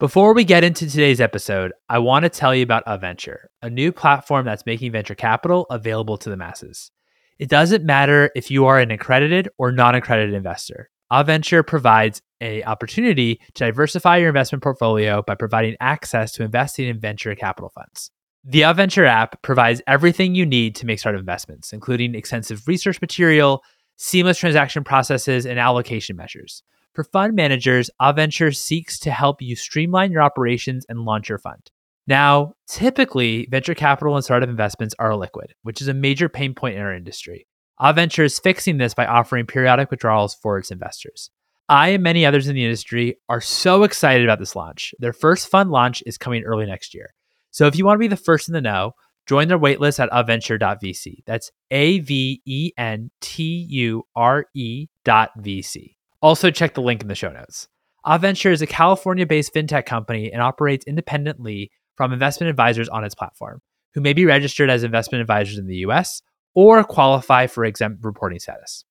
Before we get into today's episode, I want to tell you about Aventure, a new platform that's making venture capital available to the masses. It doesn't matter if you are an accredited or non-accredited investor. Aventure provides a opportunity to diversify your investment portfolio by providing access to investing in venture capital funds. The Aventure app provides everything you need to make startup investments, including extensive research material, seamless transaction processes, and allocation measures. For fund managers, Aventure seeks to help you streamline your operations and launch your fund. Now, typically, venture capital and startup investments are illiquid, which is a major pain point in our industry. Aventure is fixing this by offering periodic withdrawals for its investors. I and many others in the industry are so excited about this launch. Their first fund launch is coming early next year. So if you want to be the first in the know, join their waitlist at aventure.vc. That's A V E N T U R E dot VC. Also, check the link in the show notes. Aventure is a California based fintech company and operates independently from investment advisors on its platform, who may be registered as investment advisors in the US or qualify for exempt reporting status.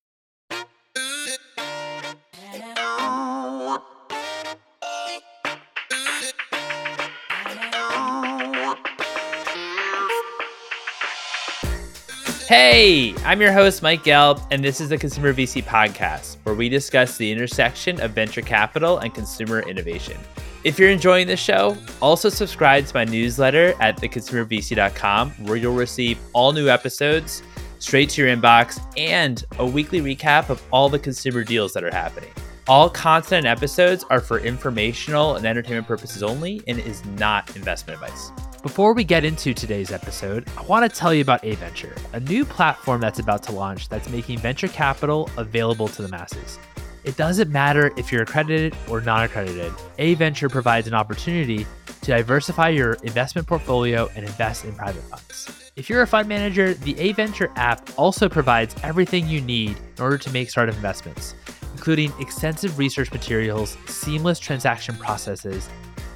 Hey, I'm your host, Mike Gelb, and this is the Consumer VC Podcast, where we discuss the intersection of venture capital and consumer innovation. If you're enjoying this show, also subscribe to my newsletter at theconsumervc.com, where you'll receive all new episodes straight to your inbox and a weekly recap of all the consumer deals that are happening. All content and episodes are for informational and entertainment purposes only and is not investment advice. Before we get into today's episode, I want to tell you about Aventure, a new platform that's about to launch that's making venture capital available to the masses. It doesn't matter if you're accredited or non accredited, Aventure provides an opportunity to diversify your investment portfolio and invest in private funds. If you're a fund manager, the Aventure app also provides everything you need in order to make startup investments, including extensive research materials, seamless transaction processes,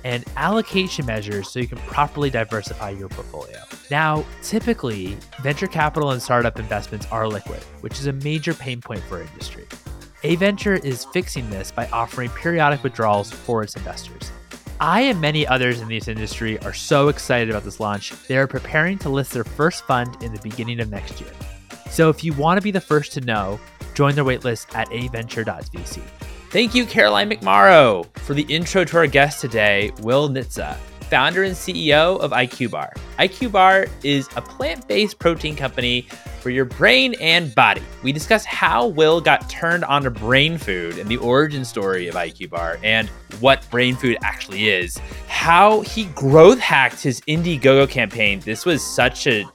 and allocation measures so you can properly diversify your portfolio. Now, typically, venture capital and startup investments are liquid, which is a major pain point for industry. Aventure is fixing this by offering periodic withdrawals for its investors. I and many others in this industry are so excited about this launch. They are preparing to list their first fund in the beginning of next year. So if you want to be the first to know, join their waitlist at aventure.vc. Thank you, Caroline McMorrow, for the intro to our guest today, Will Nitze, founder and CEO of IQ Bar. IQ Bar is a plant based protein company for your brain and body. We discuss how Will got turned on to brain food and the origin story of IQ Bar and what brain food actually is, how he growth hacked his Indiegogo campaign. This was such a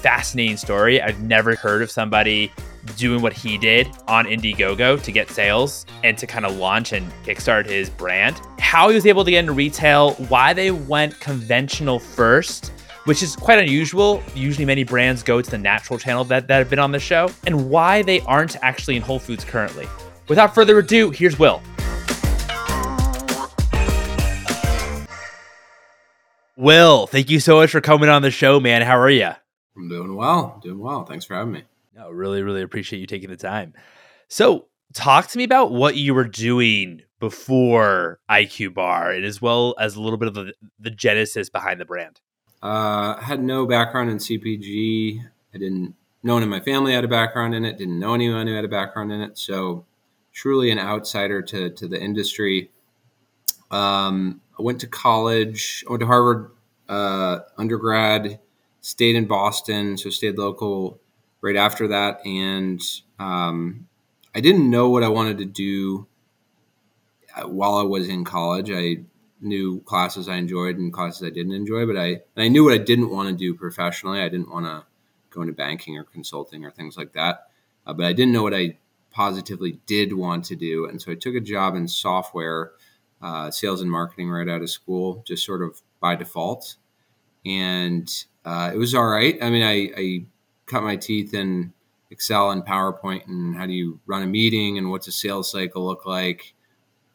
fascinating story. I've never heard of somebody doing what he did on Indiegogo to get sales and to kind of launch and kickstart his brand. How he was able to get into retail, why they went conventional first, which is quite unusual. Usually, many brands go to the natural channel that, that have been on the show, and why they aren't actually in Whole Foods currently. Without further ado, here's Will. Will, thank you so much for coming on the show, man. How are you? I'm doing well. Doing well. Thanks for having me. No, really, really appreciate you taking the time. So, talk to me about what you were doing before IQ Bar, and as well as a little bit of the, the genesis behind the brand. Uh, I had no background in CPG. I didn't. No one in my family had a background in it. Didn't know anyone who had a background in it. So, truly an outsider to to the industry. Um, I went to college. I went to Harvard uh, undergrad. Stayed in Boston, so stayed local right after that, and um, I didn't know what I wanted to do uh, while I was in college. I knew classes I enjoyed and classes I didn't enjoy, but I I knew what I didn't want to do professionally. I didn't want to go into banking or consulting or things like that, uh, but I didn't know what I positively did want to do, and so I took a job in software, uh, sales and marketing right out of school, just sort of by default, and uh, it was all right. I mean, I, I cut my teeth in Excel and PowerPoint and how do you run a meeting and what's a sales cycle look like.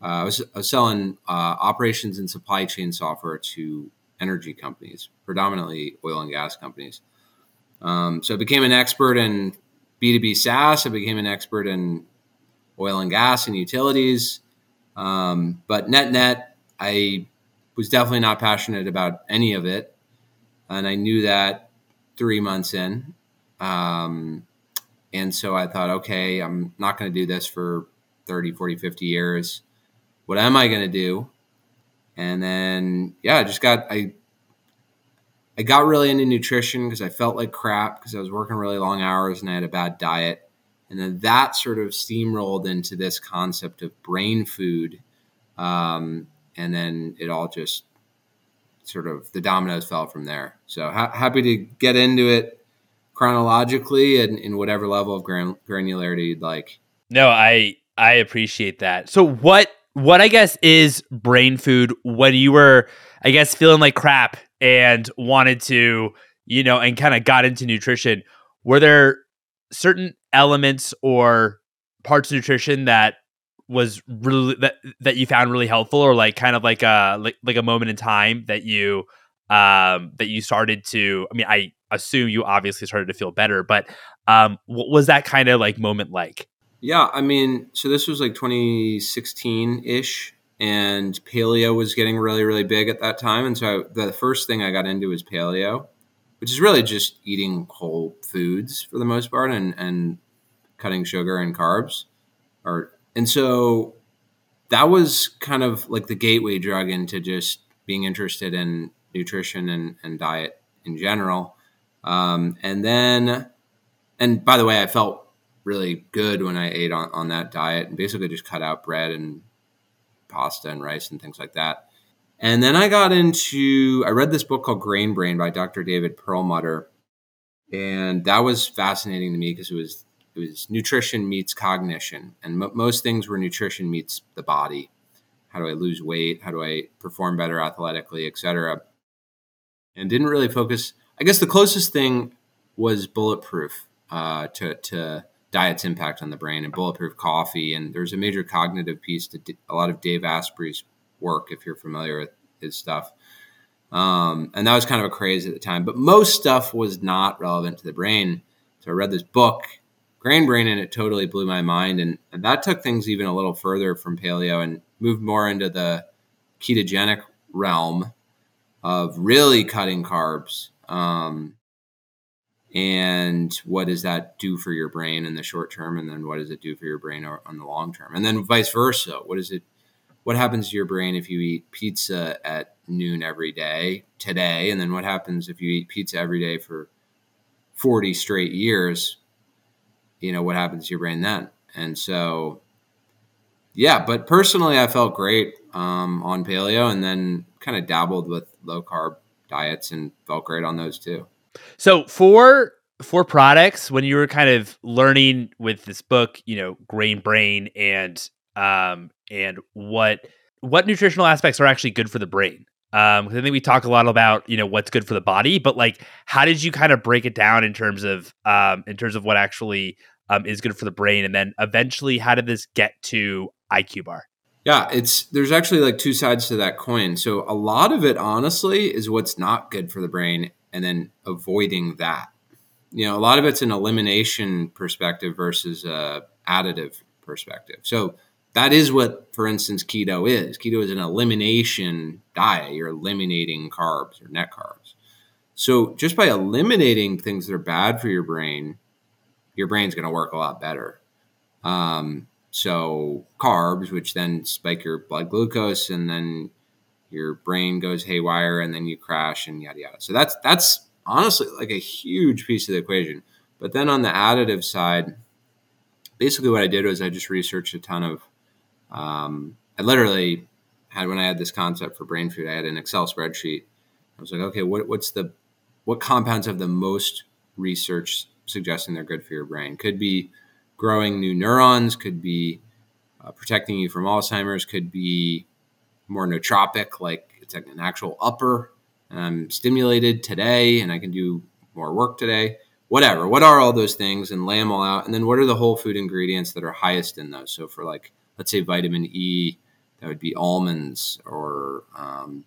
Uh, I, was, I, was, selling uh, operations and supply chain software to energy companies, predominantly oil and gas companies. Um, so I became an expert in B2B SaaS. I became an expert in oil and gas and utilities. Um, but net net, I was definitely not passionate about any of it. And I knew that three months in. Um, and so I thought, okay, I'm not going to do this for 30, 40, 50 years. What am I going to do? And then, yeah, I just got, I, I got really into nutrition because I felt like crap because I was working really long hours and I had a bad diet. And then that sort of steamrolled into this concept of brain food. Um, and then it all just sort of the dominoes fell from there. So ha- happy to get into it chronologically and in whatever level of gran- granularity you'd like. No, I I appreciate that. So what what I guess is brain food when you were I guess feeling like crap and wanted to, you know, and kind of got into nutrition. Were there certain elements or parts of nutrition that was really that that you found really helpful or like kind of like a like, like a moment in time that you um that you started to i mean i assume you obviously started to feel better but um what was that kind of like moment like? Yeah i mean so this was like 2016-ish and paleo was getting really really big at that time and so I, the first thing i got into was paleo which is really just eating whole foods for the most part and and cutting sugar and carbs or and so that was kind of like the gateway drug into just being interested in nutrition and, and diet in general. Um, and then, and by the way, I felt really good when I ate on, on that diet and basically just cut out bread and pasta and rice and things like that. And then I got into, I read this book called Grain Brain by Dr. David Perlmutter. And that was fascinating to me because it was it was nutrition meets cognition, and most things were nutrition meets the body. How do I lose weight? How do I perform better athletically, etc. And didn't really focus. I guess the closest thing was bulletproof uh, to to diet's impact on the brain and bulletproof coffee. And there's a major cognitive piece to a lot of Dave Asprey's work, if you're familiar with his stuff. Um, and that was kind of a craze at the time. But most stuff was not relevant to the brain. So I read this book grain brain and it totally blew my mind and, and that took things even a little further from paleo and moved more into the ketogenic realm of really cutting carbs um, and what does that do for your brain in the short term and then what does it do for your brain on the long term? And then vice versa what is it what happens to your brain if you eat pizza at noon every day today? And then what happens if you eat pizza every day for 40 straight years? You know what happens to your brain then? And so yeah but personally i felt great um, on paleo and then kind of dabbled with low carb diets and felt great on those too. So for for products when you were kind of learning with this book you know grain brain and um and what what nutritional aspects are actually good for the brain? Um i think we talk a lot about you know what's good for the body but like how did you kind of break it down in terms of um in terms of what actually um, is good for the brain, and then eventually, how did this get to IQ Bar? Yeah, it's there's actually like two sides to that coin. So a lot of it, honestly, is what's not good for the brain, and then avoiding that. You know, a lot of it's an elimination perspective versus a additive perspective. So that is what, for instance, keto is. Keto is an elimination diet. You're eliminating carbs or net carbs. So just by eliminating things that are bad for your brain, your brain's going to work a lot better. Um, so carbs, which then spike your blood glucose, and then your brain goes haywire, and then you crash, and yada yada. So that's that's honestly like a huge piece of the equation. But then on the additive side, basically what I did was I just researched a ton of. Um, I literally had when I had this concept for brain food, I had an Excel spreadsheet. I was like, okay, what, what's the what compounds have the most research suggesting they're good for your brain. Could be growing new neurons, could be uh, protecting you from Alzheimer's, could be more nootropic, like it's like an actual upper. I'm stimulated today and I can do more work today. Whatever. What are all those things and lay them all out? And then what are the whole food ingredients that are highest in those? So for like, let's say vitamin E, that would be almonds or, um,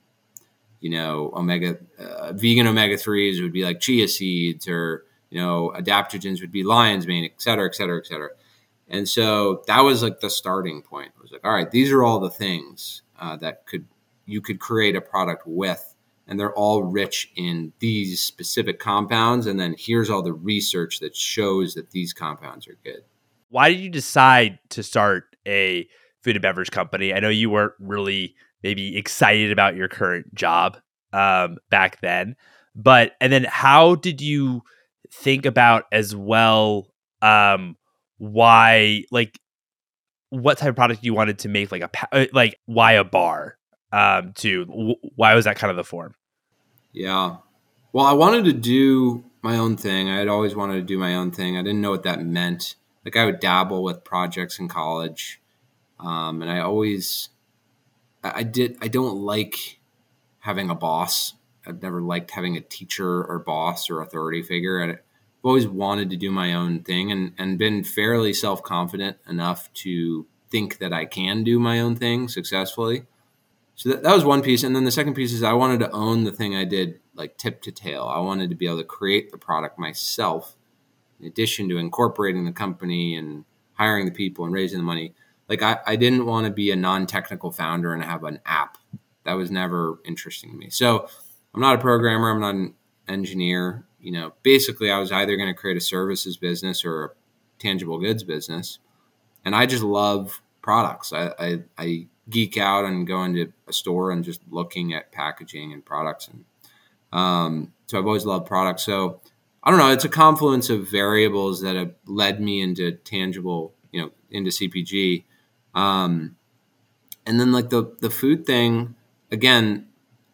you know, omega, uh, vegan omega 3s would be like chia seeds or you know, adaptogens would be lion's mane, et cetera, et cetera, et cetera. And so that was like the starting point. It was like, all right, these are all the things uh, that could you could create a product with and they're all rich in these specific compounds and then here's all the research that shows that these compounds are good why did you decide to start a food and beverage company i know you weren't really maybe excited about your current job um, back then but and then how did you think about as well um, why like what type of product you wanted to make like a uh, like why a bar um to why was that kind of the form? Yeah. Well i wanted to do my own thing. I had always wanted to do my own thing. I didn't know what that meant. Like i would dabble with projects in college um, and i always I, I did i don't like having a boss i've never liked having a teacher or boss or authority figure I've always wanted to do my own thing and, and been fairly self confident enough to think that I can do my own thing successfully. So that, that was one piece. And then the second piece is I wanted to own the thing I did like tip to tail. I wanted to be able to create the product myself in addition to incorporating the company and hiring the people and raising the money. Like I, I didn't want to be a non-technical founder and have an app. That was never interesting to me. So I'm not a programmer. I'm not an engineer. You know, basically I was either going to create a services business or a tangible goods business and I just love products. I, I, I geek out and go into a store and just looking at packaging and products, and um, so I've always loved products. So I don't know. It's a confluence of variables that have led me into tangible, you know, into CPG, um, and then like the the food thing. Again,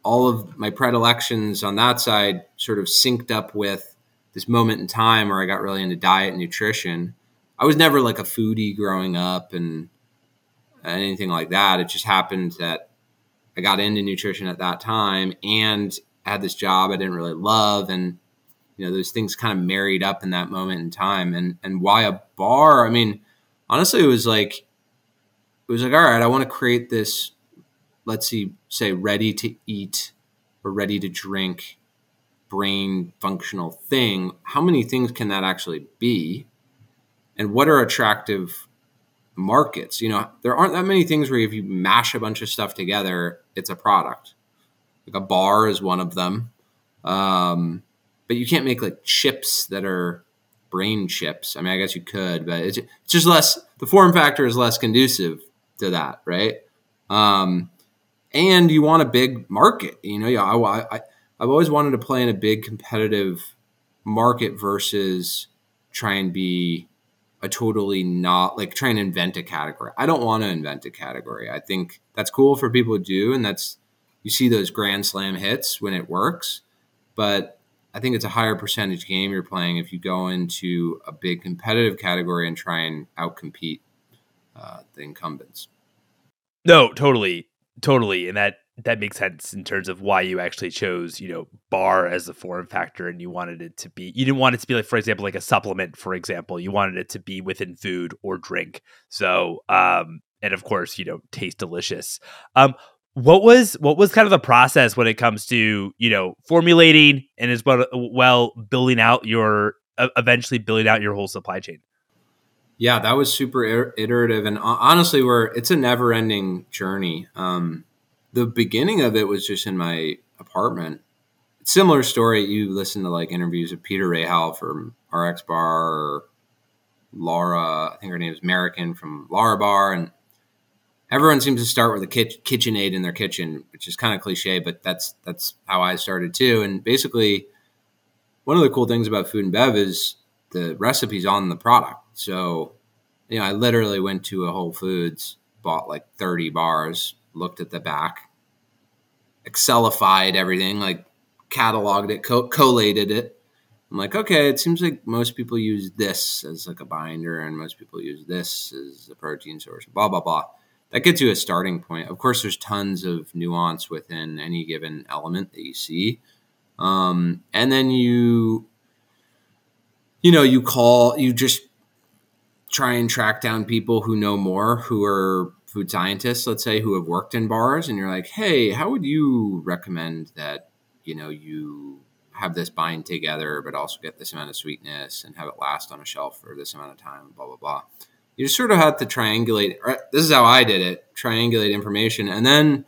all of my predilections on that side sort of synced up with this moment in time where I got really into diet and nutrition. I was never like a foodie growing up and anything like that. It just happened that I got into nutrition at that time and I had this job I didn't really love and you know those things kind of married up in that moment in time and and why a bar I mean honestly it was like it was like all right I want to create this let's see say ready to eat or ready to drink brain functional thing how many things can that actually be and what are attractive markets. You know, there aren't that many things where if you mash a bunch of stuff together, it's a product. Like a bar is one of them. Um, but you can't make like chips that are brain chips. I mean, I guess you could, but it's, just less, the form factor is less conducive to that, right? Um, and you want a big market. You know, yeah, I, I, I've always wanted to play in a big competitive market versus try and be a totally not like try and invent a category. I don't want to invent a category. I think that's cool for people to do, and that's you see those grand slam hits when it works. But I think it's a higher percentage game you're playing if you go into a big competitive category and try and outcompete uh, the incumbents. No, totally, totally, and that that makes sense in terms of why you actually chose, you know, bar as the form factor and you wanted it to be you didn't want it to be like for example like a supplement for example. You wanted it to be within food or drink. So, um and of course, you know, taste delicious. Um what was what was kind of the process when it comes to, you know, formulating and as well, well building out your eventually building out your whole supply chain? Yeah, that was super iterative and honestly, we're it's a never-ending journey. Um the beginning of it was just in my apartment. Similar story. You listen to like interviews of Peter Rahal from RX Bar Laura, I think her name is Merriken from Larabar, and everyone seems to start with a kit- KitchenAid in their kitchen, which is kind of cliche, but that's that's how I started too. And basically, one of the cool things about food and bev is the recipes on the product. So, you know, I literally went to a Whole Foods, bought like 30 bars, looked at the back, Excelified everything, like cataloged it, co- collated it. I'm like, okay, it seems like most people use this as like a binder, and most people use this as a protein source. Blah blah blah. That gets you a starting point. Of course, there's tons of nuance within any given element that you see, um, and then you, you know, you call, you just try and track down people who know more, who are food scientists, let's say, who have worked in bars, and you're like, hey, how would you recommend that you know you have this bind together, but also get this amount of sweetness and have it last on a shelf for this amount of time, blah blah blah. You just sort of have to triangulate. This is how I did it: triangulate information, and then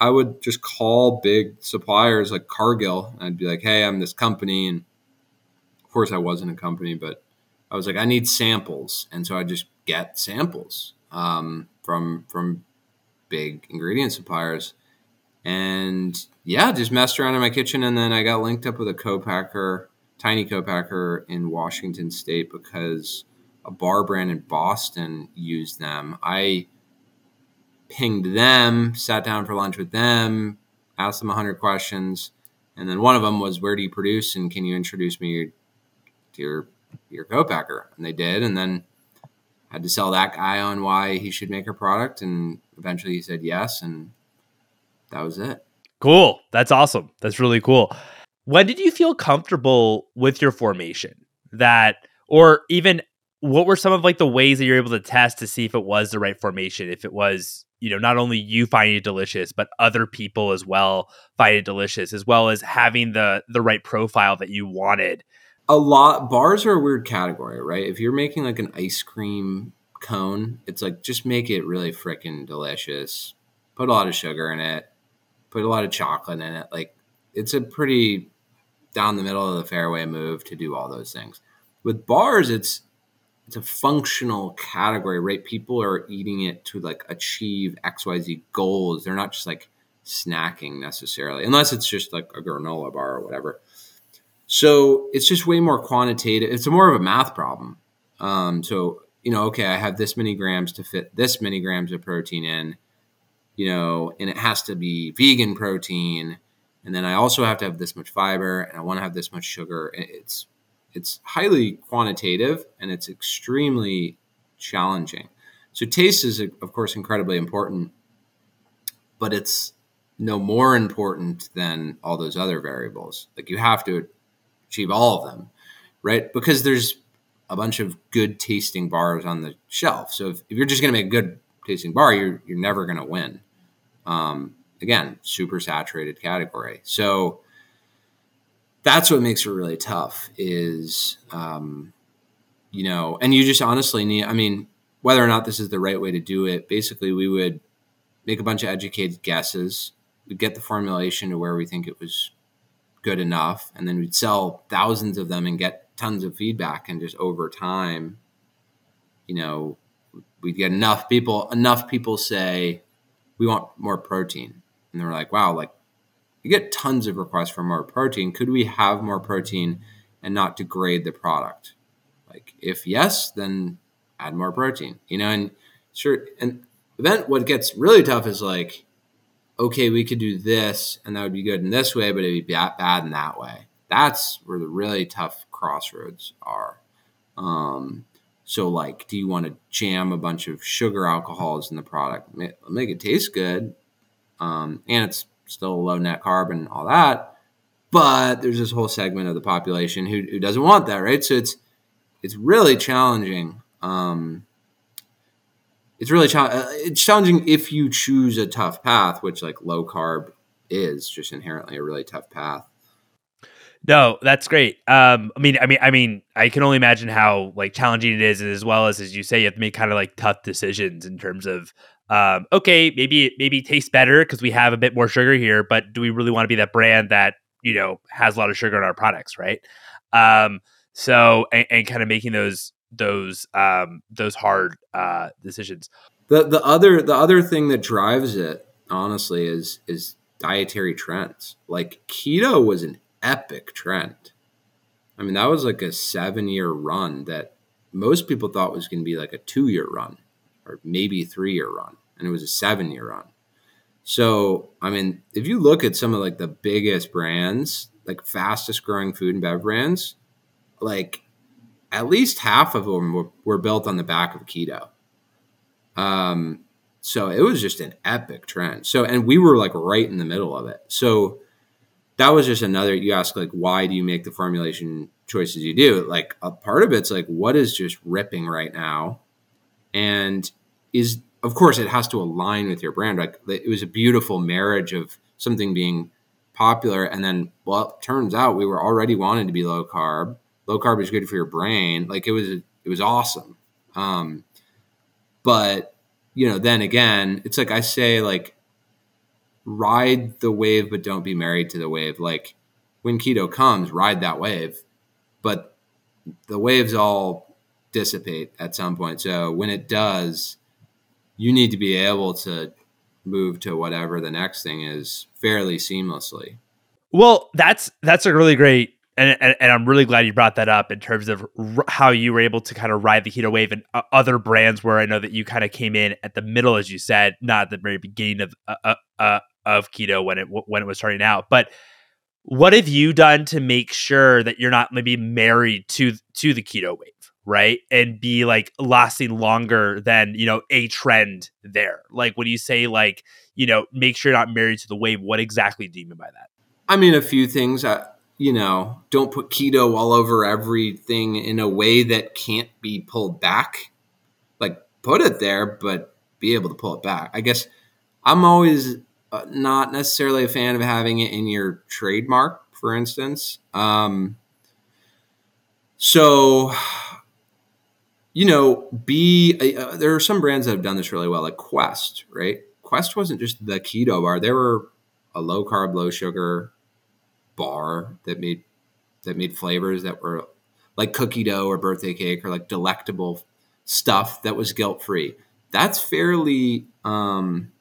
I would just call big suppliers like Cargill. I'd be like, hey, I'm this company. And of course, I wasn't a company, but I was like, I need samples. And so I just get samples um, from, from big ingredient suppliers. And yeah, just messed around in my kitchen. And then I got linked up with a co-packer, tiny co-packer in Washington State because a bar brand in Boston used them. I pinged them, sat down for lunch with them, asked them 100 questions. And then one of them was, Where do you produce? And can you introduce me to your, your co-packer? And they did. And then had to sell that guy on why he should make a product. And eventually he said yes. And that was it. Cool. That's awesome. That's really cool. When did you feel comfortable with your formation? That, or even what were some of like the ways that you're able to test to see if it was the right formation, if it was you know not only you finding it delicious but other people as well find it delicious as well as having the the right profile that you wanted a lot bars are a weird category right if you're making like an ice cream cone it's like just make it really freaking delicious put a lot of sugar in it put a lot of chocolate in it like it's a pretty down the middle of the fairway move to do all those things with bars it's it's a functional category, right? People are eating it to like achieve XYZ goals. They're not just like snacking necessarily, unless it's just like a granola bar or whatever. So it's just way more quantitative. It's more of a math problem. Um, so, you know, okay, I have this many grams to fit this many grams of protein in, you know, and it has to be vegan protein. And then I also have to have this much fiber and I want to have this much sugar. It's it's highly quantitative and it's extremely challenging. So taste is of course incredibly important, but it's no more important than all those other variables. Like you have to achieve all of them, right? Because there's a bunch of good tasting bars on the shelf. So if, if you're just going to make a good tasting bar, you're you're never going to win. Um, again, super saturated category. So that's what makes it really tough is um, you know and you just honestly need i mean whether or not this is the right way to do it basically we would make a bunch of educated guesses we'd get the formulation to where we think it was good enough and then we'd sell thousands of them and get tons of feedback and just over time you know we'd get enough people enough people say we want more protein and they're like wow like you get tons of requests for more protein. Could we have more protein and not degrade the product? Like, if yes, then add more protein. You know, and sure. And then what gets really tough is like, okay, we could do this, and that would be good in this way, but it'd be bad, in that way. That's where the really tough crossroads are. Um, so, like, do you want to jam a bunch of sugar alcohols in the product, make, make it taste good, um, and it's still low net carb and all that. But there's this whole segment of the population who, who doesn't want that, right? So it's it's really challenging. Um, it's really uh, it's challenging if you choose a tough path, which like low carb is just inherently a really tough path. No, that's great. Um, I mean, I mean, I mean, I can only imagine how like challenging it is, as well as as you say, you have to make kind of like tough decisions in terms of um, okay, maybe it maybe tastes better because we have a bit more sugar here, but do we really want to be that brand that you know has a lot of sugar in our products, right? Um, so and, and kind of making those those um, those hard uh, decisions. The the other the other thing that drives it honestly is is dietary trends. Like keto was an epic trend. I mean, that was like a seven year run that most people thought was going to be like a two year run or maybe three year run, and it was a seven year run. So, I mean, if you look at some of like the biggest brands, like fastest growing food and bev brands, like at least half of them were, were built on the back of keto. Um, so it was just an epic trend. So, and we were like right in the middle of it. So that was just another, you ask like, why do you make the formulation choices you do? Like a part of it's like, what is just ripping right now? And is of course it has to align with your brand. Like it was a beautiful marriage of something being popular, and then well, turns out we were already wanting to be low carb. Low carb is good for your brain. Like it was, it was awesome. Um, but you know, then again, it's like I say, like ride the wave, but don't be married to the wave. Like when keto comes, ride that wave, but the waves all dissipate at some point. So when it does, you need to be able to move to whatever the next thing is fairly seamlessly. Well, that's that's a really great and, and, and, I'm really glad you brought that up in terms of r- how you were able to kind of ride the keto wave and uh, other brands where I know that you kind of came in at the middle, as you said, not at the very beginning of uh, uh, uh of keto when it when it was starting out. But what have you done to make sure that you're not maybe married to to the keto wave, right? And be like lasting longer than you know a trend there. Like when you say like you know make sure you're not married to the wave, what exactly do you mean by that? I mean a few things. You know, don't put keto all over everything in a way that can't be pulled back. Like put it there, but be able to pull it back. I guess I'm always uh, not necessarily a fan of having it in your trademark, for instance. Um, so, you know, be uh, there are some brands that have done this really well, like Quest, right? Quest wasn't just the keto bar; they were a low carb, low sugar bar that made that made flavors that were like cookie dough or birthday cake or like delectable stuff that was guilt free. That's fairly um,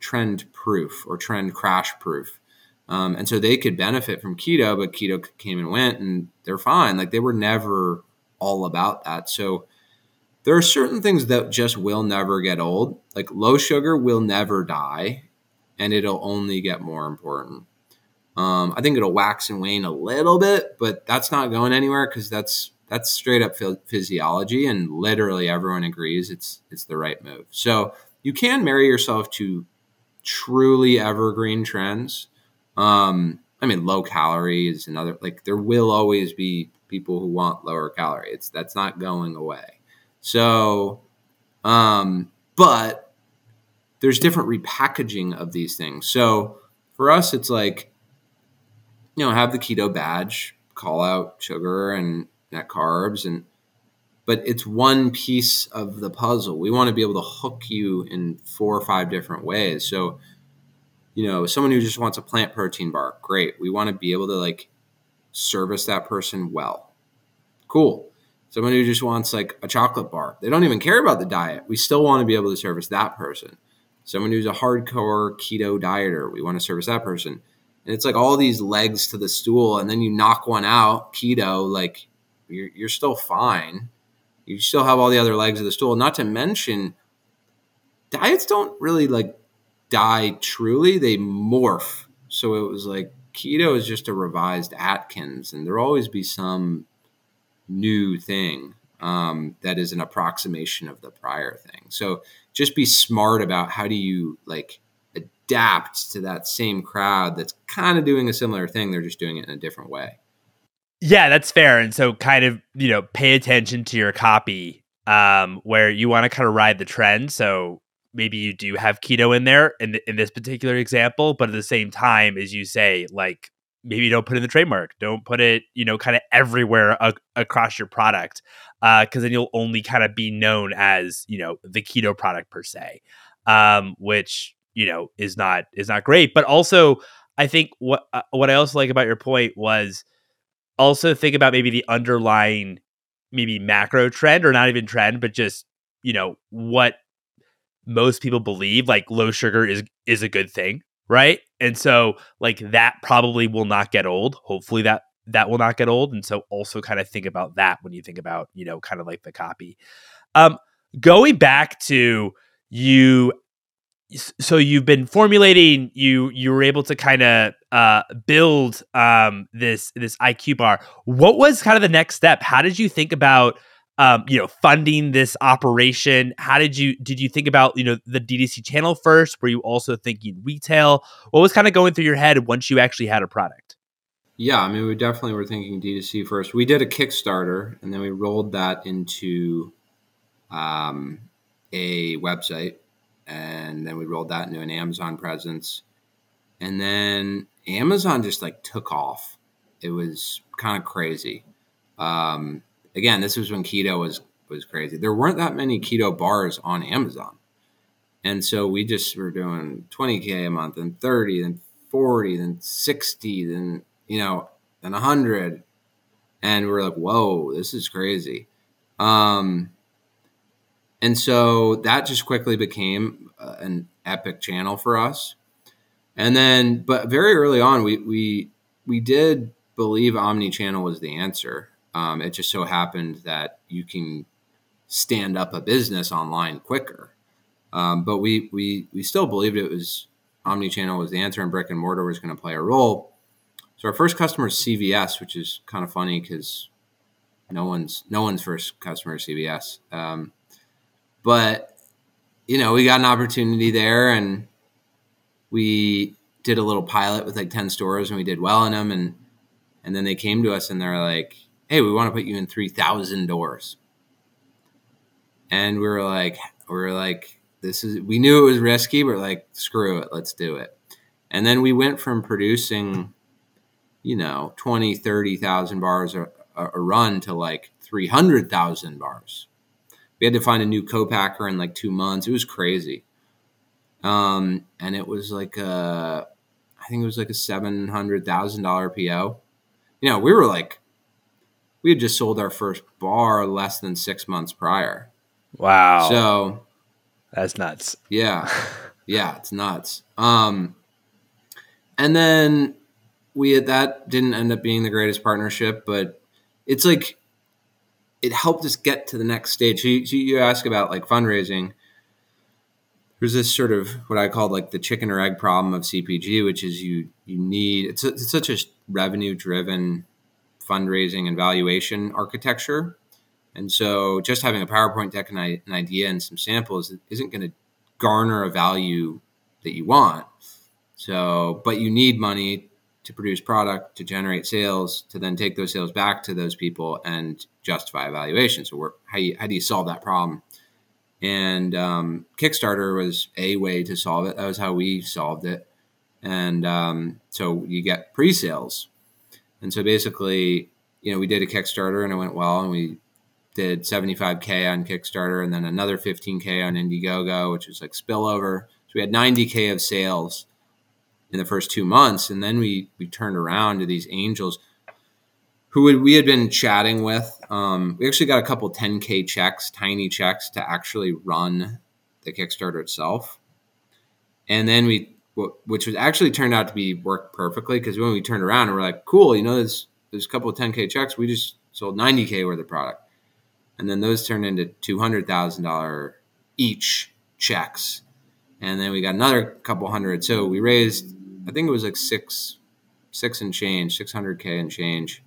trend proof or trend crash proof. Um, and so they could benefit from keto, but keto came and went and they're fine. Like they were never all about that. So there are certain things that just will never get old. Like low sugar will never die and it'll only get more important. Um, I think it'll wax and wane a little bit, but that's not going anywhere because that's that's straight up physiology, and literally everyone agrees it's it's the right move. So you can marry yourself to truly evergreen trends. Um, I mean, low calorie is another. Like there will always be people who want lower calorie. It's that's not going away. So, um, but there's different repackaging of these things. So for us, it's like you know, have the keto badge, call out sugar and net carbs and but it's one piece of the puzzle. We want to be able to hook you in four or five different ways. So, you know, someone who just wants a plant protein bar, great. We want to be able to like service that person well. Cool. Someone who just wants like a chocolate bar, they don't even care about the diet. We still want to be able to service that person. Someone who's a hardcore keto dieter, we want to service that person and it's like all these legs to the stool and then you knock one out keto like you're, you're still fine. You still have all the other legs of the stool. Not to mention diets don't really like die truly. They morph. So it was like keto is just a revised atkins and there'll always be some new thing um, that is an approximation of the prior thing. So just be smart about how do you like adapt to that same crowd that's kind of doing a similar thing. They're just doing it in a different way. Yeah, that's fair. And so kind of, you know, pay attention to your copy um, where you want to kind of ride the trend. So maybe you do have keto in there in, in this particular example, but at the same time, as you say, like maybe don't put in the trademark, don't put it, you know, kind of everywhere a- across your product, because uh, then you'll only kind of be known as, you know, the keto product per se, um, which you know is not is not great. But also i think what uh, what i also like about your point was also think about maybe the underlying maybe macro trend or not even trend but just you know what most people believe like low sugar is is a good thing right? And so like that probably will not get old. Hopefully that that will not get old. And so also kind of think about that when you think about you know kind of like the copy. Um going back to you so you've been formulating you you were able to kind of uh, build um, this this iq bar. What was kind of the next step? How did you think about um, you know funding this operation? How did you did you think about you know the DTC channel first? Were you also thinking retail? What was kind of going through your head once you actually had a product? Yeah i mean we definitely were thinking DTC first. We did a kickstarter and then we rolled that into um, a website and then we rolled that into an Amazon presence. And then Amazon just like took off. It was kind of crazy. Um, again, this was when keto was was crazy. There weren't that many keto bars on Amazon, And so we just were doing 20K a month and 30, then 40, then 60, then, you know, then 100. And we're like, whoa, this is crazy. Um, and so that just quickly became uh, an epic channel for us. And then, but very early on, we, we, we did believe omni-channel was the answer. Um, it just so happened that you can stand up a business online quicker. Um, but we, we, we still believed it was omni-channel was the answer and brick and mortar was going to play a role. So our first customer is CVS, which is kind of funny because no one's no one's first customer is CVS. Um, but you know, we got an opportunity there, and we did a little pilot with like ten stores, and we did well in them, and and then they came to us and they're like, "Hey, we want to put you in three thousand doors," and we were like, we were like, this is we knew it was risky, but like, screw it, let's do it. And then we went from producing, you know, 20, 30,000 bars a, a run to like 300,000 bars. We had to find a new co-packer in like two months. It was crazy. Um, and it was like a, I think it was like a seven hundred thousand dollar PO. You know, we were like, we had just sold our first bar less than six months prior. Wow. So that's nuts. Yeah. Yeah, it's nuts. Um and then we had that didn't end up being the greatest partnership, but it's like it helped us get to the next stage. So you, so you ask about like fundraising. There's this sort of what I call like the chicken or egg problem of CPG, which is you you need it's, a, it's such a revenue driven fundraising and valuation architecture and so just having a PowerPoint deck and an idea and some samples isn't going to garner a value that you want. So, but you need money to produce product, to generate sales, to then take those sales back to those people and justify evaluation. So, how, you, how do you solve that problem? And um, Kickstarter was a way to solve it. That was how we solved it. And um, so you get pre sales. And so basically, you know, we did a Kickstarter and it went well, and we did 75k on Kickstarter and then another 15k on Indiegogo, which was like spillover. So we had 90k of sales in the first two months, and then we we turned around to these angels who we had been chatting with. Um, we actually got a couple 10k checks, tiny checks, to actually run the Kickstarter itself, and then we which was actually turned out to be work perfectly because when we turned around and we're like, cool, you know, there's there's a couple of 10k checks, we just sold 90k worth of product and then those turned into two hundred thousand dollar each checks, and then we got another couple hundred. So we raised, I think it was like six, six and change, six hundred k and change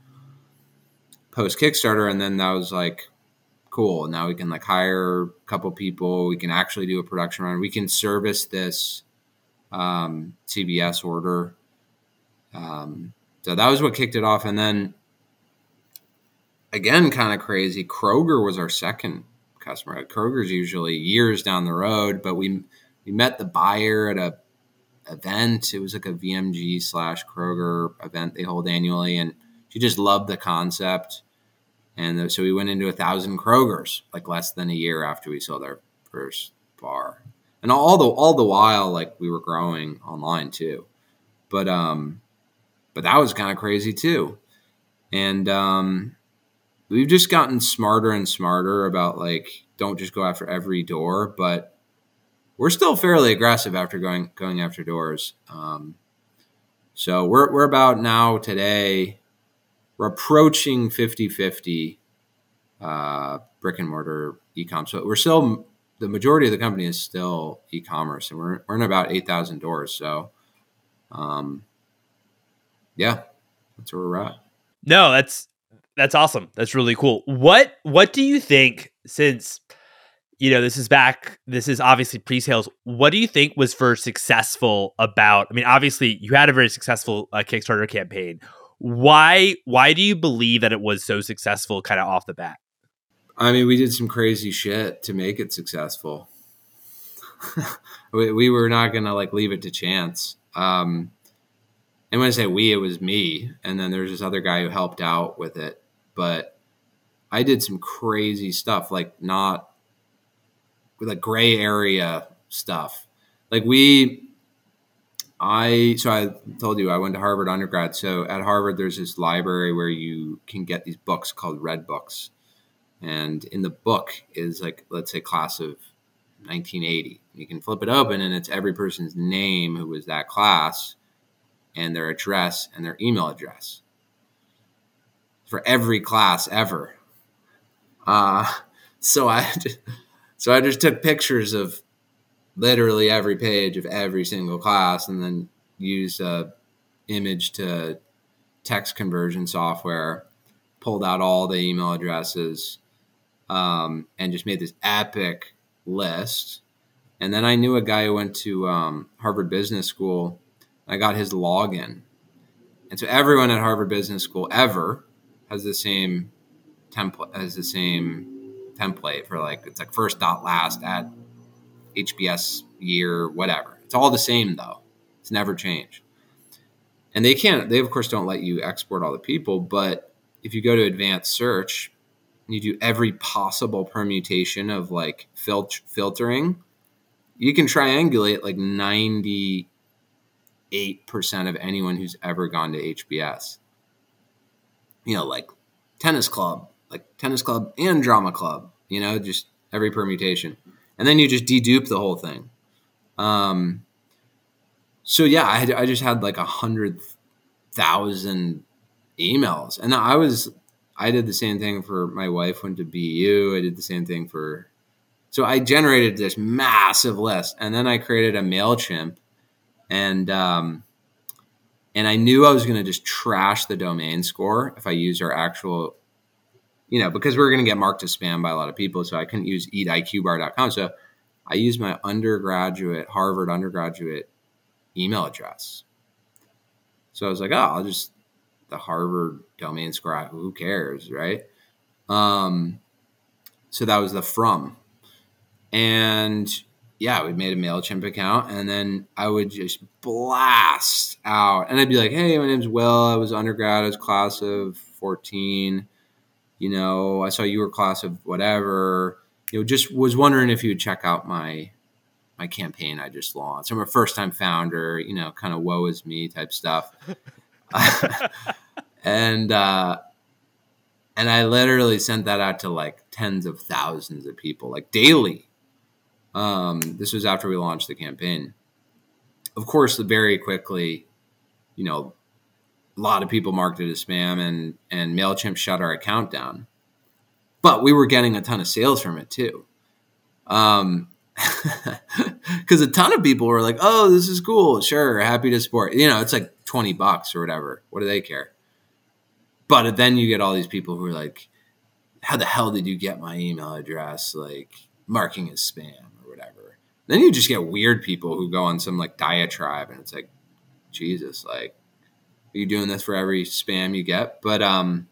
post Kickstarter, and then that was like cool. Now we can like hire a couple people. We can actually do a production run. We can service this um, CVS order. Um, so that was what kicked it off, and then again, kind of crazy. Kroger was our second customer. Kroger's usually years down the road, but we we met the buyer at a event. It was like a VMG slash Kroger event they hold annually, and she just loved the concept. And so we went into a thousand Krogers like less than a year after we sold our first bar, and all the all the while like we were growing online too. But um, but that was kind of crazy too, and um, we've just gotten smarter and smarter about like don't just go after every door, but we're still fairly aggressive after going going after doors. Um, so we're we're about now today we're approaching 50-50 uh, brick and mortar e-com. So we're still the majority of the company is still e-commerce, and we're we're in about eight thousand doors. So, um, yeah, that's where we're at. No, that's that's awesome. That's really cool. What what do you think since you know this is back this is obviously pre-sales. What do you think was for successful about i mean obviously you had a very successful uh, kickstarter campaign. Why why do you believe that it was so successful kind of off the bat? I mean we did some crazy shit to make it successful. We, we, were not gonna like leave it to chance. Um and when i say we it was me and then there's this other guy who helped out with it. But I did some crazy stuff, like not a gray area stuff. Like we I so I told you I went to Harvard undergrad. So at Harvard, there's this library where you can get these books called Red Books, and in the book is like let's say class of 1980. You can flip it open, and it's every person's name who was that class, and their address and their email address for every class ever. Uh, so I so I just took pictures of literally every page of every single class and then used a image to text conversion software pulled out all the email addresses um, and just made this epic list. And then i knew a guy who went to um, harvard business school i got his login. And so everyone at harvard business school ever has the same template has the same template for like it's like first dot last at HBS year, whatever. It's all the same though. It's never changed. And they can't, they of course don't let you export all the people, but if you go to advanced search, you do every possible permutation of like fil- filtering, you can triangulate like 98% of anyone who's ever gone to HBS. You know, like tennis club, like tennis club and drama club, you know, just every permutation and then you just dedupe the whole thing. Um, so yeah, I, had, I just had like a hundred thousand emails, and I was I did the same thing for my wife went to BU. I did the same thing for so I generated this massive list, and then I created a Mailchimp, and um, and I knew I was going to just trash the domain score if I used our actual you know, because we are going to get marked as spam by a lot of people. So I couldn't use eatiqbar.com. So I used my undergraduate, Harvard undergraduate email address. So I was like, oh, I'll just the Harvard domain score. Who cares, right? Um, so that was the from, and yeah, we made a Mailchimp account, and then I would just blast out, and I'd be like, hey, my name's Will. I was undergrad. I was class of fourteen you know, I saw you were class of whatever. You know, just was wondering if you would check out my my campaign I just launched. I'm a first time founder, you know, kind of woe is me type stuff. and uh and I literally sent that out to like tens of thousands of people, like daily. Um, this was after we launched the campaign. Of course, the very quickly, you know, a lot of people marked it as spam and and Mailchimp shut our account down. But we were getting a ton of sales from it too. Um because a ton of people were like, "Oh, this is cool. Sure, happy to support." You know, it's like 20 bucks or whatever. What do they care? But then you get all these people who are like, "How the hell did you get my email address?" like marking as spam or whatever. Then you just get weird people who go on some like diatribe and it's like, "Jesus, like are doing this for every spam you get? But um,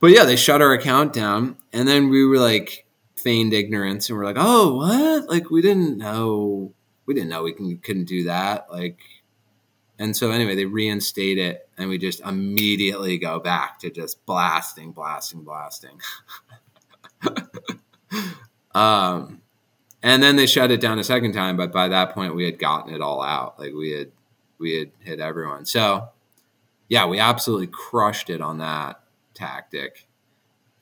but yeah, they shut our account down, and then we were like feigned ignorance, and we're like, oh, what? Like we didn't know, we didn't know we can, couldn't do that. Like, and so anyway, they reinstate it, and we just immediately go back to just blasting, blasting, blasting. um, and then they shut it down a second time, but by that point, we had gotten it all out. Like we had we had hit everyone. So yeah, we absolutely crushed it on that tactic,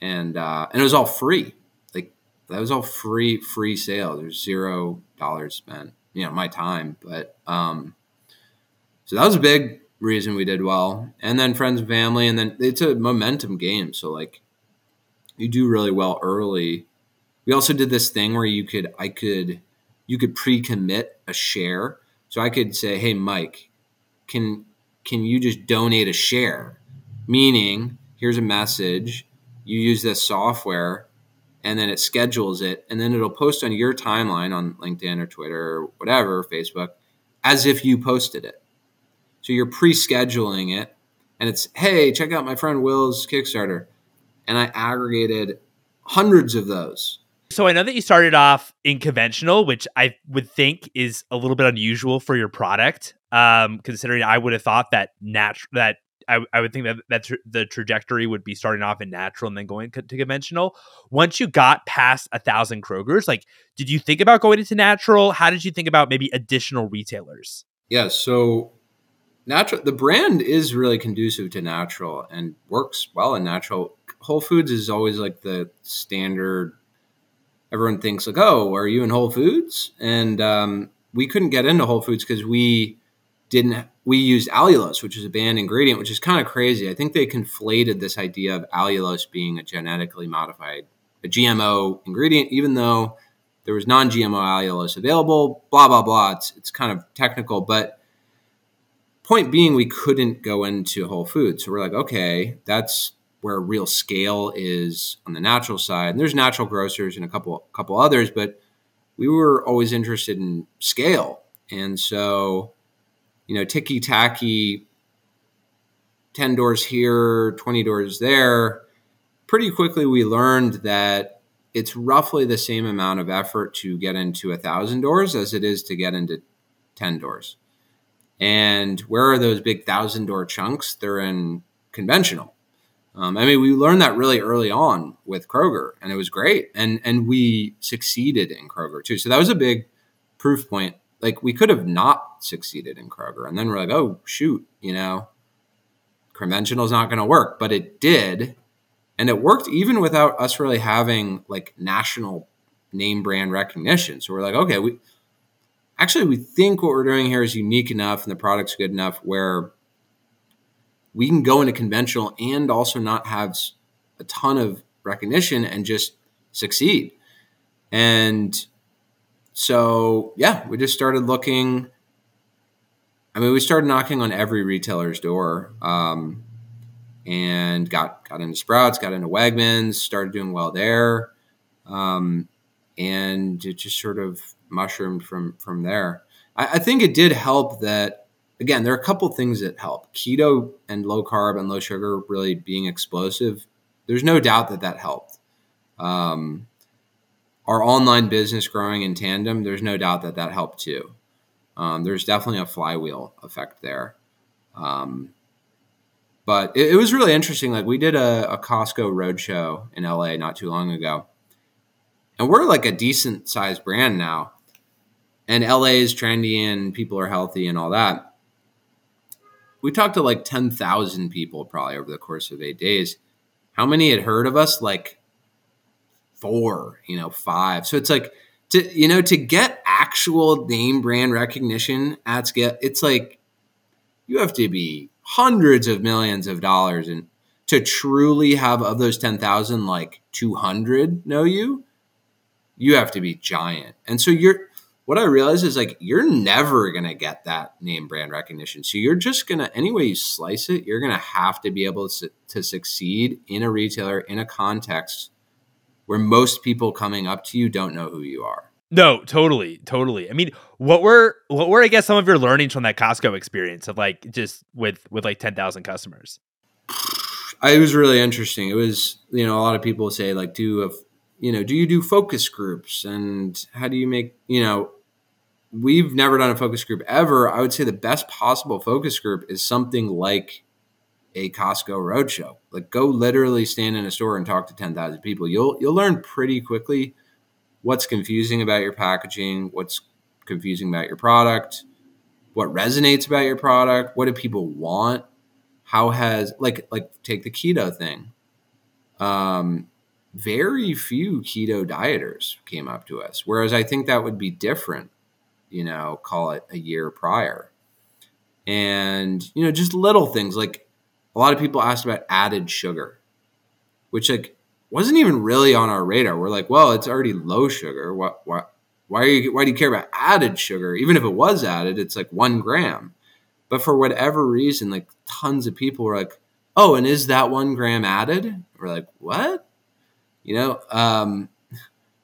and uh, and it was all free. Like that was all free free sale. There's zero dollars spent. You know, my time, but um, so that was a big reason we did well. And then friends and family, and then it's a momentum game. So like, you do really well early. We also did this thing where you could I could you could pre-commit a share so I could say, "Hey, Mike, can can you just donate a share?" Meaning, here's a message. You use this software, and then it schedules it, and then it'll post on your timeline on LinkedIn or Twitter or whatever, Facebook, as if you posted it. So you're pre-scheduling it, and it's, "Hey, check out my friend Will's Kickstarter," and I aggregated hundreds of those so I know that you started off in conventional, which I would think is a little bit unusual for your product. Um, considering I would have thought that natural that I, I would think that that's the trajectory would be starting off in natural and then going to conventional. Once you got past a thousand Kroger's, like, did you think about going into natural? How did you think about maybe additional retailers? Yeah, so natural the brand is really conducive to natural and works well in natural. Whole Foods is always like the standard. Everyone thinks like, oh, are you in Whole Foods? And um, we couldn't get into Whole Foods because we didn't we used allulose, which is a banned ingredient, which is kind of crazy. I think they conflated this idea of allulose being a genetically modified, a GMO ingredient, even though there was non-GMO allulose available. Blah blah blah. It's it's kind of technical, but point being, we couldn't go into Whole Foods. So we're like, okay, that's where real scale is on the natural side. And there's natural grocers and a couple couple others, but we were always interested in scale, and so you know, ticky tacky, 10 doors here, 20 doors there. Pretty quickly, we learned that it's roughly the same amount of effort to get into a thousand doors as it is to get into 10 doors. And where are those big thousand door chunks? They're in conventional. Um, I mean, we learned that really early on with Kroger, and it was great. And and we succeeded in Kroger too. So that was a big proof point like we could have not succeeded in Kroger. And then we're like, oh shoot, you know, conventional is not going to work, but it did. And it worked even without us really having like national name brand recognition. So we're like, okay, we actually we think what we're doing here is unique enough and the product's good enough where we can go into conventional and also not have a ton of recognition and just succeed. And so yeah, we just started looking. I mean, we started knocking on every retailer's door, um, and got got into Sprouts, got into Wegmans, started doing well there, um, and it just sort of mushroomed from from there. I, I think it did help that again, there are a couple things that help. Keto and low carb and low sugar really being explosive. There's no doubt that that helped. Um, our online business growing in tandem, there's no doubt that that helped too. Um, there's definitely a flywheel effect there. Um, but it, it, was really interesting. Like we did a, a Costco roadshow in LA not too long ago, and we're like a decent sized brand now. And LA is trendy and people are healthy and all that. We talked to like 10,000 people probably over the course of eight days. How many had heard of us? Like four, you know, five. So it's like to you know to get actual name brand recognition at scale, it's like you have to be hundreds of millions of dollars and to truly have of those 10,000 like 200 know you, you have to be giant. And so you're what I realize is like you're never going to get that name brand recognition. So you're just going to any way you slice it, you're going to have to be able to, to succeed in a retailer in a context where most people coming up to you don't know who you are. No, totally, totally. I mean, what were what were I guess some of your learnings from that Costco experience of like just with with like ten thousand customers? It was really interesting. It was you know a lot of people say like do a you know do you do focus groups and how do you make you know we've never done a focus group ever. I would say the best possible focus group is something like a Costco roadshow. Like go literally stand in a store and talk to 10,000 people. You'll you'll learn pretty quickly what's confusing about your packaging, what's confusing about your product, what resonates about your product, what do people want? How has like like take the keto thing. Um very few keto dieters came up to us, whereas I think that would be different, you know, call it a year prior. And you know, just little things like a lot of people asked about added sugar, which like wasn't even really on our radar. We're like, well, it's already low sugar. What, what, why are you, why do you care about added sugar? Even if it was added, it's like one gram. But for whatever reason, like tons of people were like, oh, and is that one gram added? We're like, what? You know, um,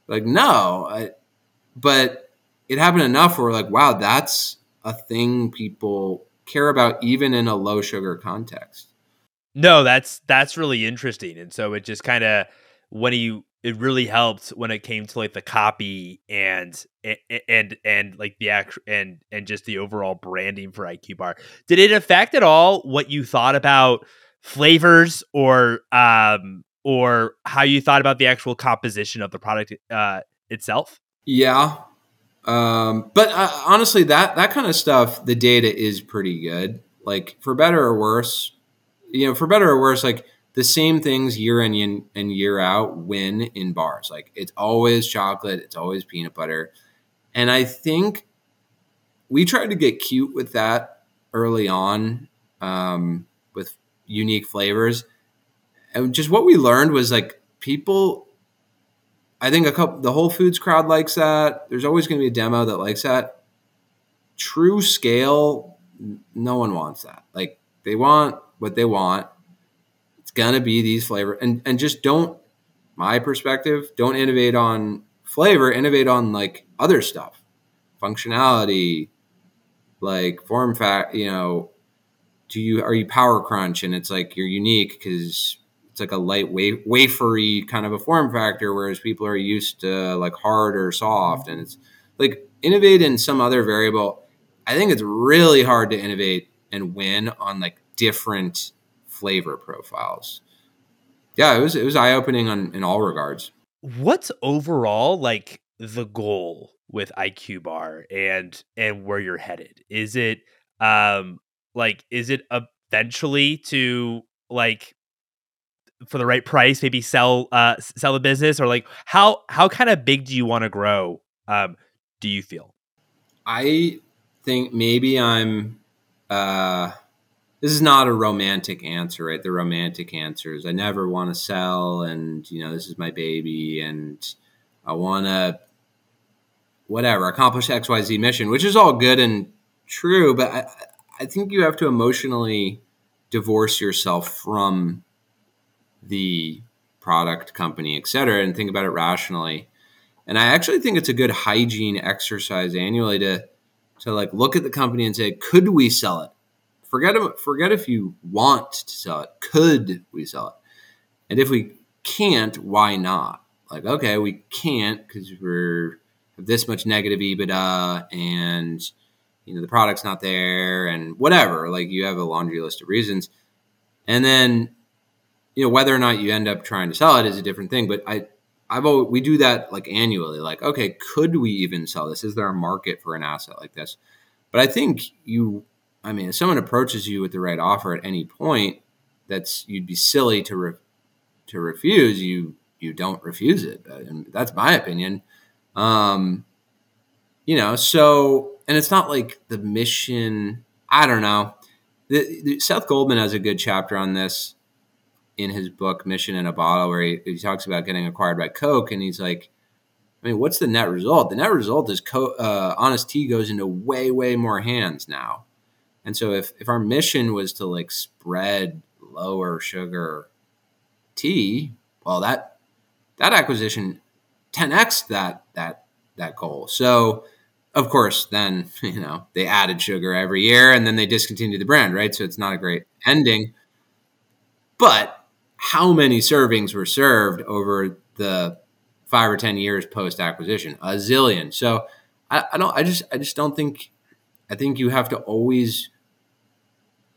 like no, I, but it happened enough where we're like, wow, that's a thing people care about even in a low sugar context. No, that's that's really interesting. And so it just kind of when you it really helped when it came to like the copy and and and, and like the act and and just the overall branding for IQ Bar. Did it affect at all what you thought about flavors or um or how you thought about the actual composition of the product uh itself? Yeah. Um, but uh, honestly, that that kind of stuff, the data is pretty good. Like for better or worse, you know, for better or worse, like the same things year in and year out win in bars. Like it's always chocolate, it's always peanut butter. And I think we tried to get cute with that early on um, with unique flavors. And just what we learned was like people, I think a couple, the Whole Foods crowd likes that. There's always going to be a demo that likes that. True scale, no one wants that. Like they want what they want it's gonna be these flavor and and just don't my perspective don't innovate on flavor innovate on like other stuff functionality like form fact you know do you are you power crunch and it's like you're unique because it's like a light wa- wafery kind of a form factor whereas people are used to like hard or soft and it's like innovate in some other variable i think it's really hard to innovate and win on like different flavor profiles. Yeah, it was it was eye opening on in all regards. What's overall like the goal with IQ Bar and and where you're headed? Is it um like is it eventually to like for the right price maybe sell uh sell the business or like how how kind of big do you want to grow um do you feel i think maybe i'm uh this is not a romantic answer, right? The romantic answer is I never want to sell, and you know this is my baby, and I want to whatever accomplish X Y Z mission, which is all good and true, but I, I think you have to emotionally divorce yourself from the product company, et cetera, and think about it rationally. And I actually think it's a good hygiene exercise annually to to like look at the company and say, could we sell it? forget forget if you want to sell it. Could we sell it? And if we can't, why not? Like, okay, we can't because we're have this much negative EBITDA and you know the product's not there and whatever. Like you have a laundry list of reasons. And then you know whether or not you end up trying to sell it is a different thing. But I I've always, we do that like annually. Like, okay, could we even sell this? Is there a market for an asset like this? But I think you I mean, if someone approaches you with the right offer at any point, that's you'd be silly to re- to refuse. You you don't refuse it. And that's my opinion. Um, you know, so and it's not like the mission. I don't know. The, the, Seth Goldman has a good chapter on this in his book Mission in a Bottle, where he, he talks about getting acquired by Coke, and he's like, I mean, what's the net result? The net result is Co- uh, Honest Tea goes into way, way more hands now. And so if, if our mission was to like spread lower sugar tea, well that that acquisition 10x that that that goal. So of course then, you know, they added sugar every year and then they discontinued the brand, right? So it's not a great ending. But how many servings were served over the five or ten years post acquisition? A zillion. So I, I don't I just I just don't think I think you have to always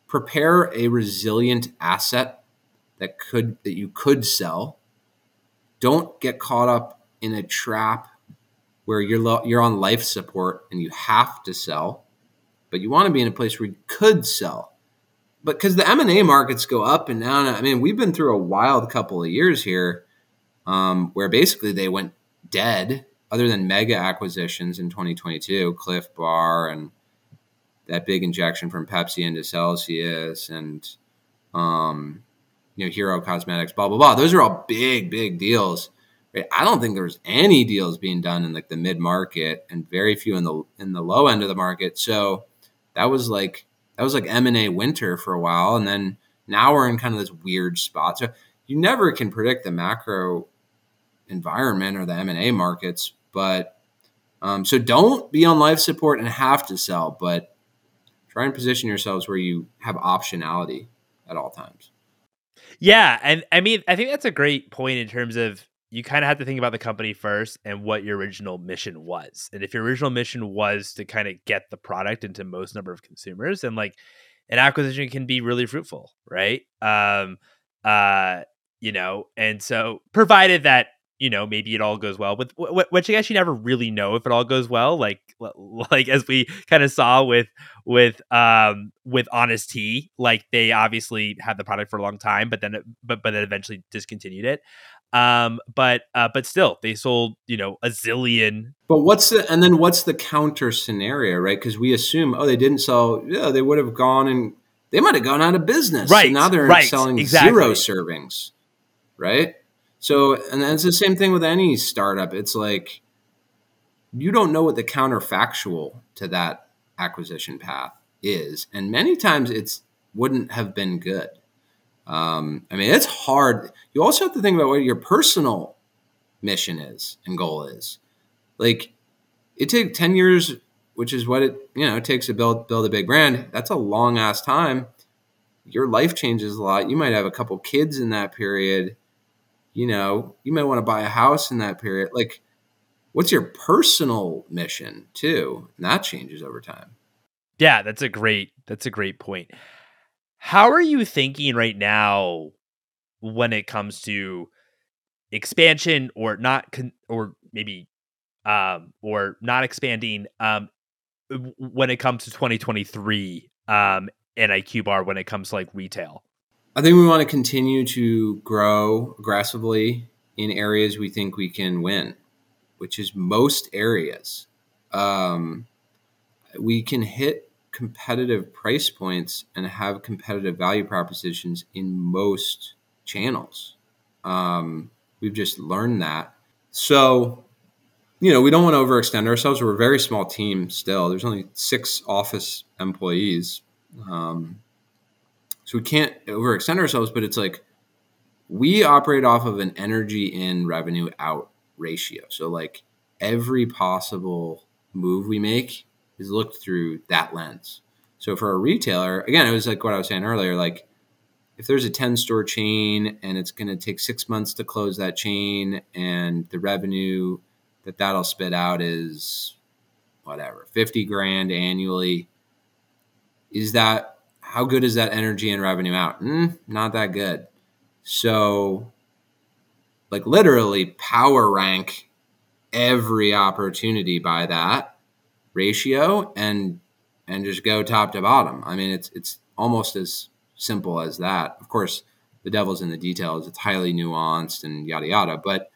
prepare a resilient asset that could that you could sell. Don't get caught up in a trap where you're lo- you're on life support and you have to sell, but you want to be in a place where you could sell. But because the M and A markets go up and down, I mean, we've been through a wild couple of years here, um, where basically they went dead, other than mega acquisitions in 2022, Clif Bar and that big injection from Pepsi into Celsius and um, you know Hero Cosmetics, blah blah blah. Those are all big big deals. I don't think there's any deals being done in like the mid market and very few in the in the low end of the market. So that was like that was like M and A winter for a while, and then now we're in kind of this weird spot. So you never can predict the macro environment or the M and A markets, but um, so don't be on life support and have to sell, but try and position yourselves where you have optionality at all times. Yeah, and I mean, I think that's a great point in terms of you kind of have to think about the company first and what your original mission was. And if your original mission was to kind of get the product into most number of consumers, and like an acquisition can be really fruitful, right? Um, uh, you know, and so provided that you know maybe it all goes well with which i guess you never really know if it all goes well like like as we kind of saw with with um with honest tea like they obviously had the product for a long time but then it, but but then eventually discontinued it um but uh but still they sold you know a zillion but what's the and then what's the counter scenario right because we assume oh they didn't sell yeah they would have gone and they might have gone out of business right so now they're right, selling exactly. zero servings right so, and it's the same thing with any startup. It's like you don't know what the counterfactual to that acquisition path is, and many times it's wouldn't have been good. Um, I mean, it's hard. You also have to think about what your personal mission is and goal is. Like, it takes ten years, which is what it you know it takes to build build a big brand. That's a long ass time. Your life changes a lot. You might have a couple kids in that period you know, you may want to buy a house in that period. Like, what's your personal mission too? And that changes over time. Yeah, that's a great that's a great point. How are you thinking right now when it comes to expansion or not con- or maybe um or not expanding um when it comes to 2023 um and IQ bar when it comes to like retail? I think we want to continue to grow aggressively in areas we think we can win, which is most areas. Um, we can hit competitive price points and have competitive value propositions in most channels. Um, we've just learned that. So, you know, we don't want to overextend ourselves. We're a very small team still. There's only six office employees. Um, so we can't overextend ourselves, but it's like we operate off of an energy in revenue out ratio. So like every possible move we make is looked through that lens. So for a retailer, again, it was like what I was saying earlier, like if there's a 10 store chain and it's going to take six months to close that chain and the revenue that that'll spit out is whatever 50 grand annually is that how good is that energy and revenue out? Mm, not that good. So, like literally, power rank every opportunity by that ratio and and just go top to bottom. I mean, it's it's almost as simple as that. Of course, the devil's in the details. It's highly nuanced and yada yada. But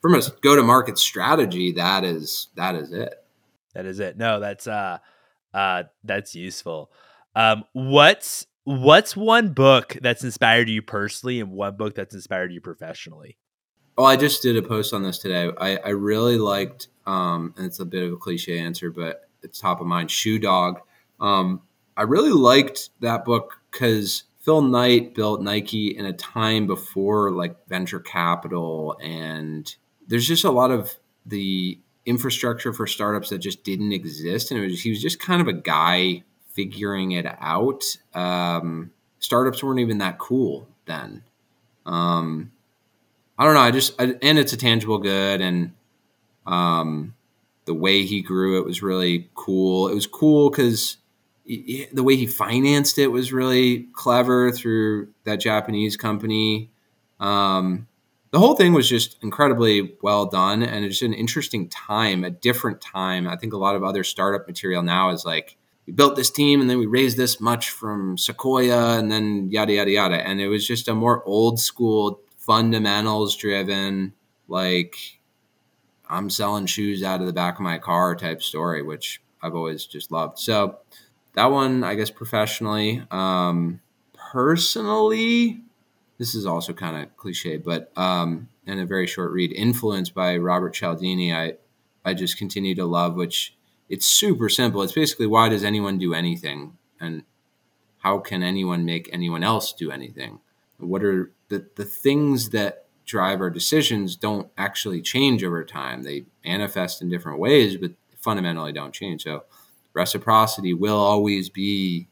from a go to market strategy, that is that is it. That is it. No, that's uh uh that's useful. Um, what's what's one book that's inspired you personally, and one book that's inspired you professionally? Oh, I just did a post on this today. I, I really liked, um, and it's a bit of a cliche answer, but it's top of mind. Shoe Dog. Um, I really liked that book because Phil Knight built Nike in a time before like venture capital, and there's just a lot of the infrastructure for startups that just didn't exist, and was he was just kind of a guy figuring it out. Um, startups weren't even that cool then. Um, I don't know. I just I, and it's a tangible good, and um, the way he grew it was really cool. It was cool because the way he financed it was really clever through that Japanese company. Um, the whole thing was just incredibly well done, and it's an interesting time, a different time. I think a lot of other startup material now is like we built this team and then we raised this much from Sequoia and then yada yada yada. And it was just a more old school, fundamentals driven, like I'm selling shoes out of the back of my car type story, which I've always just loved. So that one, I guess professionally. Um, personally, this is also kind of cliche, but um, and a very short read, Influence by Robert Cialdini. I I just continue to love, which it's super simple. It's basically why does anyone do anything, and how can anyone make anyone else do anything? What are the the things that drive our decisions don't actually change over time. They manifest in different ways, but fundamentally don't change. So reciprocity will always be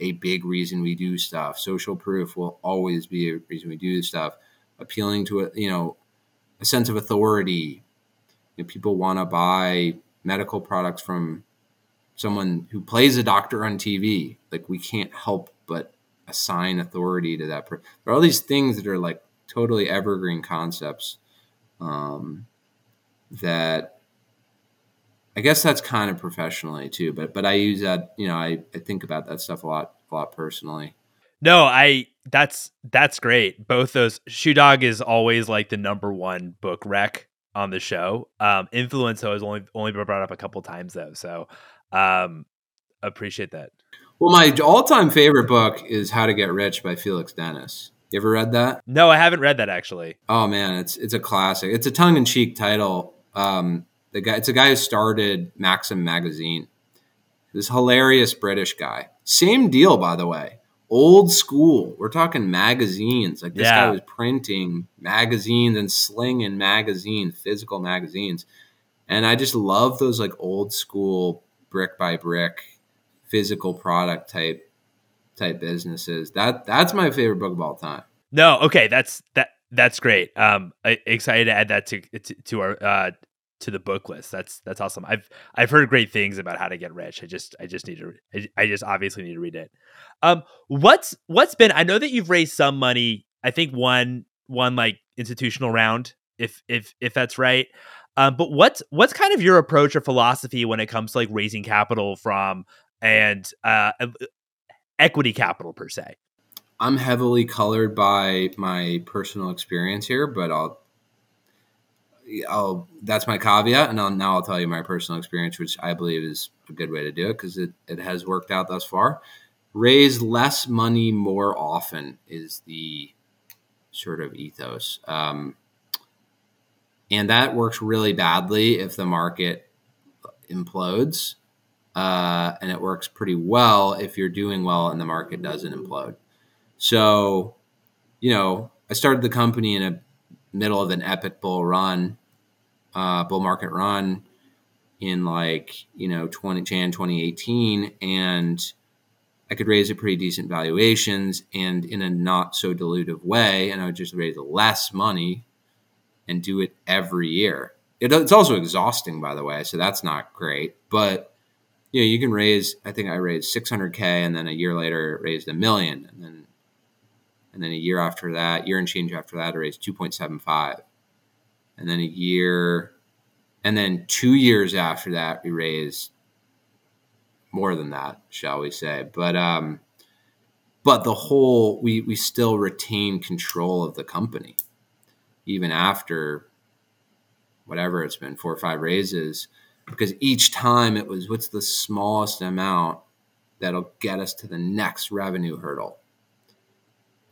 a big reason we do stuff. Social proof will always be a reason we do stuff. Appealing to a you know, a sense of authority. You know, people want to buy medical products from someone who plays a doctor on TV. Like we can't help but assign authority to that. Per- there are all these things that are like totally evergreen concepts um, that I guess that's kind of professionally too. But but I use that. You know, I, I think about that stuff a lot a lot personally. No, I that's that's great. Both those Shoe Dog is always like the number one book rec on the show. Um Influence has only only been brought up a couple times though. So um appreciate that. Well, my all-time favorite book is How to Get Rich by Felix Dennis. You ever read that? No, I haven't read that actually. Oh man, it's it's a classic. It's a tongue-in-cheek title. Um, the guy, it's a guy who started Maxim magazine. This hilarious British guy. Same deal, by the way. Old school. We're talking magazines. Like this Yeah. guy was printing magazines and slinging magazines, physical magazines. And I just love those like old school brick by brick physical product type type businesses. That that's my favorite book of all time. No, okay, that's that that's great. Um I, excited to add that to to, to our uh to the book list. That's that's awesome. I've I've heard great things about how to get rich. I just I just need to I, I just obviously need to read it. Um what's what's been I know that you've raised some money. I think one one like institutional round if if if that's right. Um but what's what's kind of your approach or philosophy when it comes to like raising capital from and uh equity capital per se? I'm heavily colored by my personal experience here, but I'll I'll that's my caveat, and I'll, now I'll tell you my personal experience, which I believe is a good way to do it because it, it has worked out thus far. Raise less money more often is the sort of ethos, um, and that works really badly if the market implodes, uh, and it works pretty well if you're doing well and the market doesn't implode. So, you know, I started the company in a middle of an epic bull run, uh, bull market run in like, you know, 20 Jan 2018 and I could raise at pretty decent valuations and in a not so dilutive way and I would just raise less money and do it every year. It, it's also exhausting by the way, so that's not great, but you know, you can raise I think I raised 600k and then a year later raised a million and then and then a year after that, year and change after that, I raised 2.75. And then a year, and then two years after that, we raised more than that, shall we say. But um, but the whole we we still retain control of the company, even after whatever it's been, four or five raises, because each time it was what's the smallest amount that'll get us to the next revenue hurdle?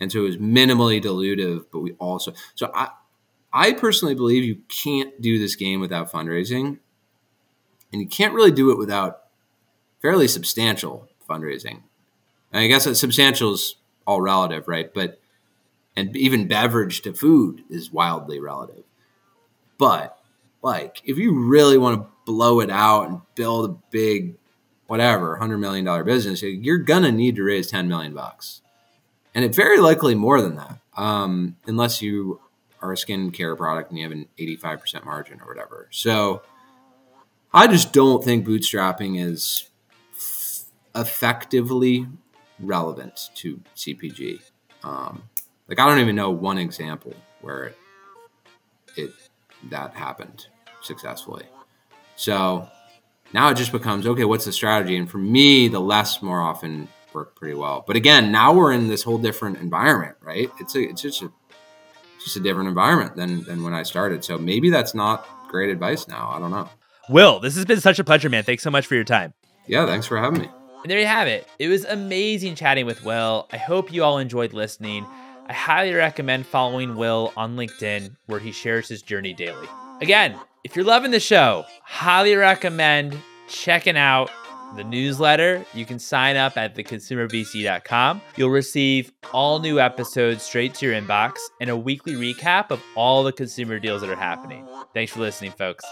And so it was minimally dilutive but we also so i i personally believe you can't do this game without fundraising and you can't really do it without fairly substantial fundraising. And i guess that substantial is all relative right? But and even beverage to food is wildly relative. But like if you really want to blow it out and build a big whatever 100 million dollar business you're gonna need to raise 10 million bucks and it very likely more than that, um, unless you are a skincare product and you have an 85% margin or whatever. So I just don't think bootstrapping is f- effectively relevant to CPG. Um, like I don't even know one example where it, it that happened successfully. So now it just becomes okay. What's the strategy? And for me, the less more often work pretty well. But again, now we're in this whole different environment, right? It's a it's just a just a different environment than than when I started. So maybe that's not great advice now. I don't know. Will, this has been such a pleasure, man. Thanks so much for your time. Yeah, thanks for having me. And there you have it. It was amazing chatting with Will. I hope you all enjoyed listening. I highly recommend following Will on LinkedIn, where he shares his journey daily. Again, if you're loving the show, highly recommend checking out the newsletter. You can sign up at theconsumervc.com. You'll receive all new episodes straight to your inbox and a weekly recap of all the consumer deals that are happening. Thanks for listening, folks.